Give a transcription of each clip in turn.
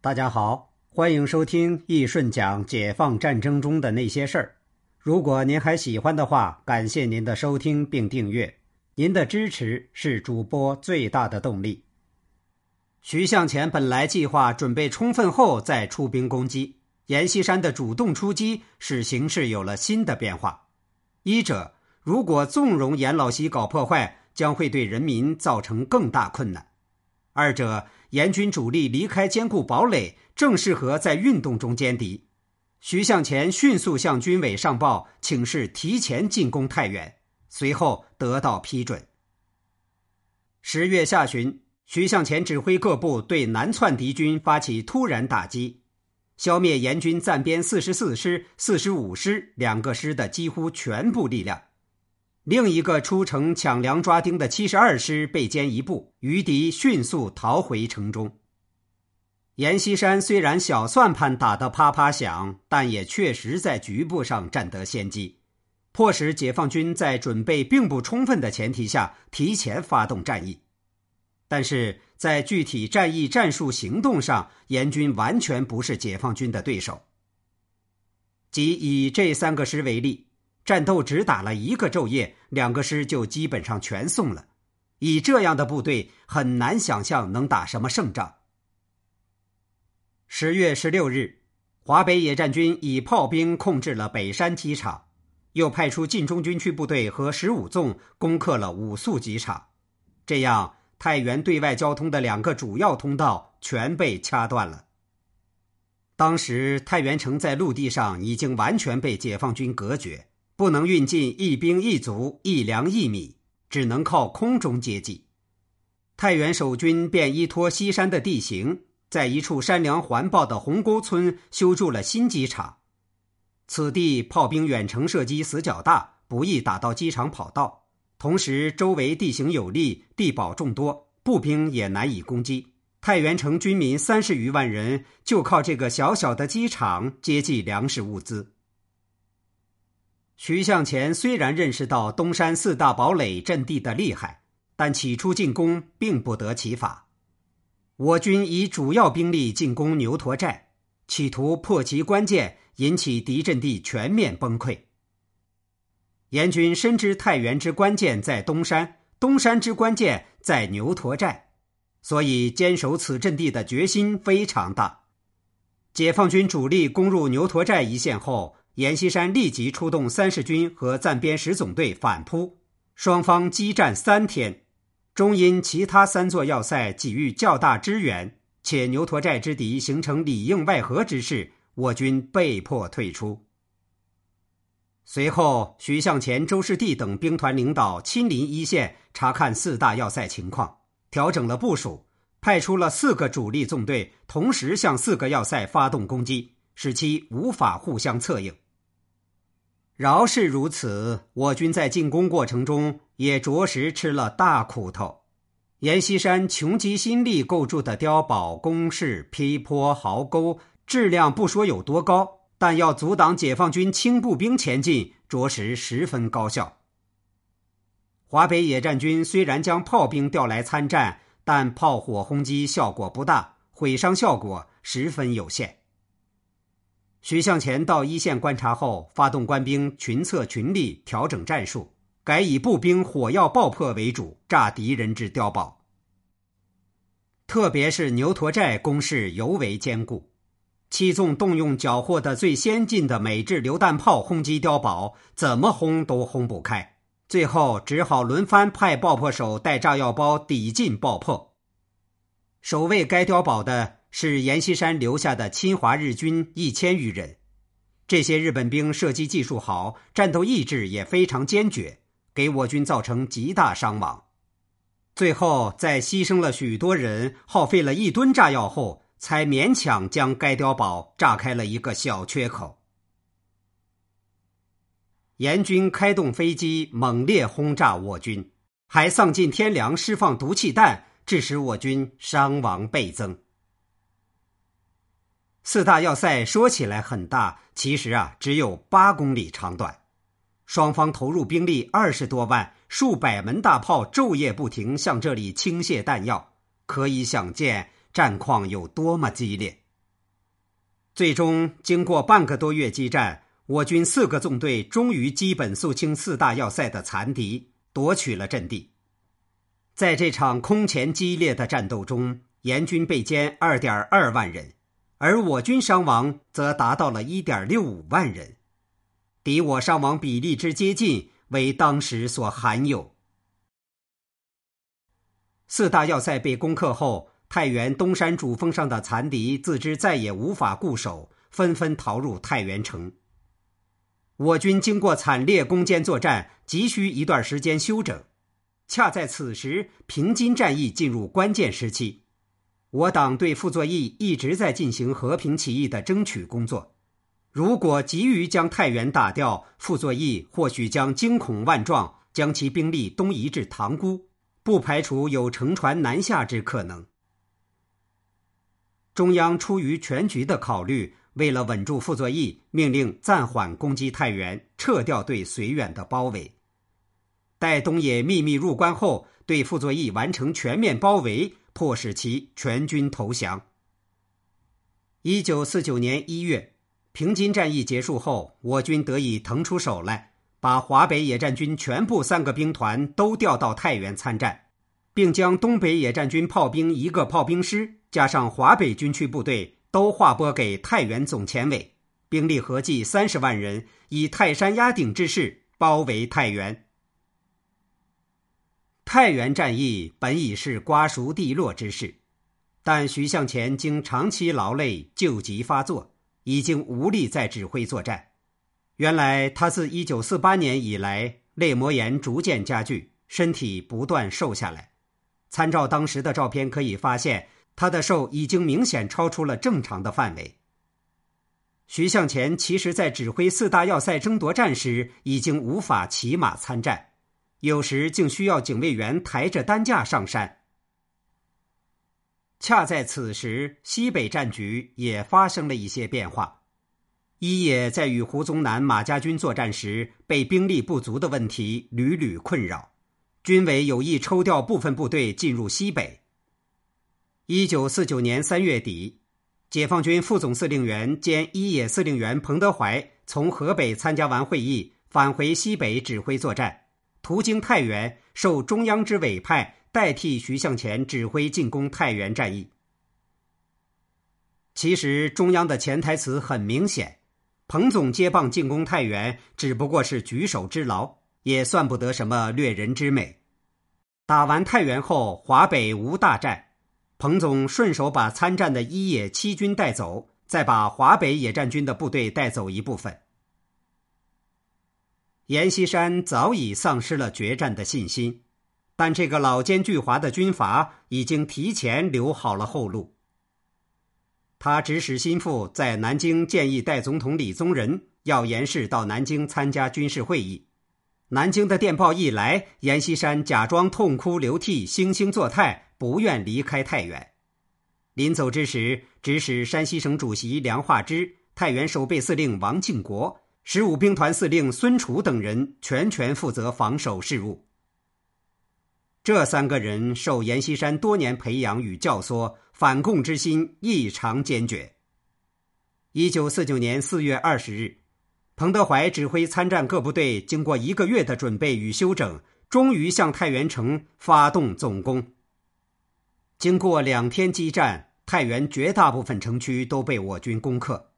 大家好，欢迎收听易顺讲解放战争中的那些事儿。如果您还喜欢的话，感谢您的收听并订阅，您的支持是主播最大的动力。徐向前本来计划准备充分后再出兵攻击阎锡山的主动出击，使形势有了新的变化。一者，如果纵容阎老西搞破坏，将会对人民造成更大困难；二者。严军主力离开坚固堡垒，正适合在运动中歼敌。徐向前迅速向军委上报，请示提前进攻太原，随后得到批准。十月下旬，徐向前指挥各部对南窜敌军发起突然打击，消灭严军暂编四十四师、四十五师两个师的几乎全部力量。另一个出城抢粮抓丁的七十二师被歼一部，余敌迅速逃回城中。阎锡山虽然小算盘打得啪啪响，但也确实在局部上占得先机，迫使解放军在准备并不充分的前提下提前发动战役。但是在具体战役战术行动上，阎军完全不是解放军的对手。即以这三个师为例。战斗只打了一个昼夜，两个师就基本上全送了。以这样的部队，很难想象能打什么胜仗。十月十六日，华北野战军以炮兵控制了北山机场，又派出晋中军区部队和十五纵攻克了五宿机场。这样，太原对外交通的两个主要通道全被掐断了。当时，太原城在陆地上已经完全被解放军隔绝。不能运进一兵一卒一粮一米，只能靠空中接济。太原守军便依托西山的地形，在一处山梁环抱的鸿沟村修筑了新机场。此地炮兵远程射击死角大，不易打到机场跑道。同时，周围地形有利，地堡众多，步兵也难以攻击。太原城军民三十余万人，就靠这个小小的机场接济粮食物资。徐向前虽然认识到东山四大堡垒阵地的厉害，但起初进攻并不得其法。我军以主要兵力进攻牛驼寨，企图破其关键，引起敌阵地全面崩溃。阎军深知太原之关键在东山，东山之关键在牛驼寨，所以坚守此阵地的决心非常大。解放军主力攻入牛驼寨一线后。阎锡山立即出动三十军和暂编十总队反扑，双方激战三天，终因其他三座要塞给予较大支援，且牛驼寨之敌形成里应外合之势，我军被迫退出。随后，徐向前、周士第等兵团领导亲临一线查看四大要塞情况，调整了部署，派出了四个主力纵队，同时向四个要塞发动攻击，使其无法互相策应。饶是如此，我军在进攻过程中也着实吃了大苦头。阎锡山穷极心力构筑的碉堡、工事、劈坡、壕沟，质量不说有多高，但要阻挡解放军轻步兵前进，着实十分高效。华北野战军虽然将炮兵调来参战，但炮火轰击效果不大，毁伤效果十分有限。徐向前到一线观察后，发动官兵群策群力，调整战术，改以步兵火药爆破为主，炸敌人之碉堡。特别是牛驼寨攻势尤为坚固，七纵动用缴获的最先进的美制榴弹炮轰击碉堡，怎么轰都轰不开，最后只好轮番派爆破手带炸药包抵近爆破。守卫该碉堡的。是阎锡山留下的侵华日军一千余人，这些日本兵射击技术好，战斗意志也非常坚决，给我军造成极大伤亡。最后在牺牲了许多人、耗费了一吨炸药后，才勉强将该碉堡炸开了一个小缺口。阎军开动飞机猛烈轰炸我军，还丧尽天良释放毒气弹，致使我军伤亡倍增。四大要塞说起来很大，其实啊只有八公里长短。双方投入兵力二十多万，数百门大炮昼夜不停向这里倾泻弹药，可以想见战况有多么激烈。最终，经过半个多月激战，我军四个纵队终于基本肃清四大要塞的残敌，夺取了阵地。在这场空前激烈的战斗中，严军被歼二点二万人，而我军伤亡则达到了一点六五万人，敌我伤亡比例之接近，为当时所罕有。四大要塞被攻克后，太原东山主峰上的残敌自知再也无法固守，纷纷逃入太原城。我军经过惨烈攻坚作战，急需一段时间休整。恰在此时，平津战役进入关键时期，我党对傅作义一直在进行和平起义的争取工作。如果急于将太原打掉，傅作义或许将惊恐万状，将其兵力东移至塘沽。不排除有乘船南下之可能。中央出于全局的考虑，为了稳住傅作义，命令暂缓攻击太原，撤掉对绥远的包围。待东野秘密入关后，对傅作义完成全面包围，迫使其全军投降。一九四九年一月，平津战役结束后，我军得以腾出手来。把华北野战军全部三个兵团都调到太原参战，并将东北野战军炮兵一个炮兵师加上华北军区部队都划拨给太原总前委，兵力合计三十万人，以泰山压顶之势包围太原。太原战役本已是瓜熟蒂落之势，但徐向前经长期劳累，旧疾发作，已经无力再指挥作战。原来他自一九四八年以来，泪膜炎逐渐加剧，身体不断瘦下来。参照当时的照片可以发现，他的瘦已经明显超出了正常的范围。徐向前其实在指挥四大要塞争夺战时，已经无法骑马参战，有时竟需要警卫员抬着担架上山。恰在此时，西北战局也发生了一些变化。一野在与胡宗南、马家军作战时，被兵力不足的问题屡屡困扰，军委有意抽调部分部队进入西北。一九四九年三月底，解放军副总司令员兼一野司令员彭德怀从河北参加完会议，返回西北指挥作战，途经太原，受中央之委派，代替徐向前指挥进攻太原战役。其实，中央的潜台词很明显。彭总接棒进攻太原，只不过是举手之劳，也算不得什么掠人之美。打完太原后，华北无大战，彭总顺手把参战的一野七军带走，再把华北野战军的部队带走一部分。阎锡山早已丧失了决战的信心，但这个老奸巨猾的军阀已经提前留好了后路。他指使心腹在南京建议代总统李宗仁要严氏到南京参加军事会议。南京的电报一来，阎锡山假装痛哭流涕、惺惺作态，不愿离开太原。临走之时，指使山西省主席梁化之、太原守备司令王敬国、十五兵团司令孙楚等人全权负责防守事务。这三个人受阎锡山多年培养与教唆。反共之心异常坚决。一九四九年四月二十日，彭德怀指挥参战各部队，经过一个月的准备与休整，终于向太原城发动总攻。经过两天激战，太原绝大部分城区都被我军攻克。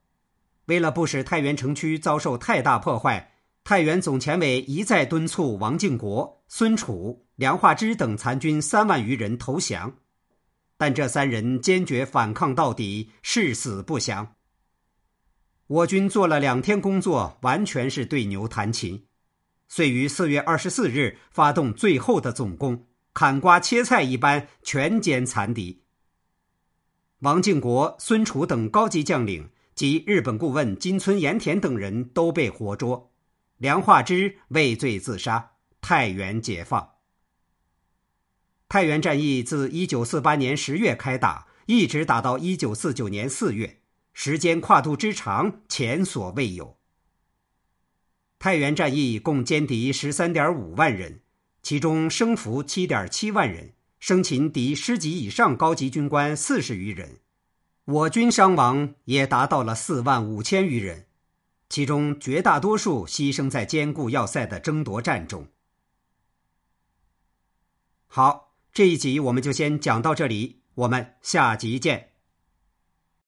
为了不使太原城区遭受太大破坏，太原总前委一再敦促王敬国、孙楚、梁化之等残军三万余人投降。但这三人坚决反抗到底，誓死不降。我军做了两天工作，完全是对牛弹琴，遂于四月二十四日发动最后的总攻，砍瓜切菜一般全歼残敌。王敬国、孙楚等高级将领及日本顾问金村盐田等人都被活捉，梁化之畏罪自杀，太原解放。太原战役自一九四八年十月开打，一直打到一九四九年四月，时间跨度之长，前所未有。太原战役共歼敌十三点五万人，其中生俘七点七万人，生擒敌师级以上高级军官四十余人。我军伤亡也达到了四万五千余人，其中绝大多数牺牲在坚固要塞的争夺战中。好，这一集我们就先讲到这里，我们下集见。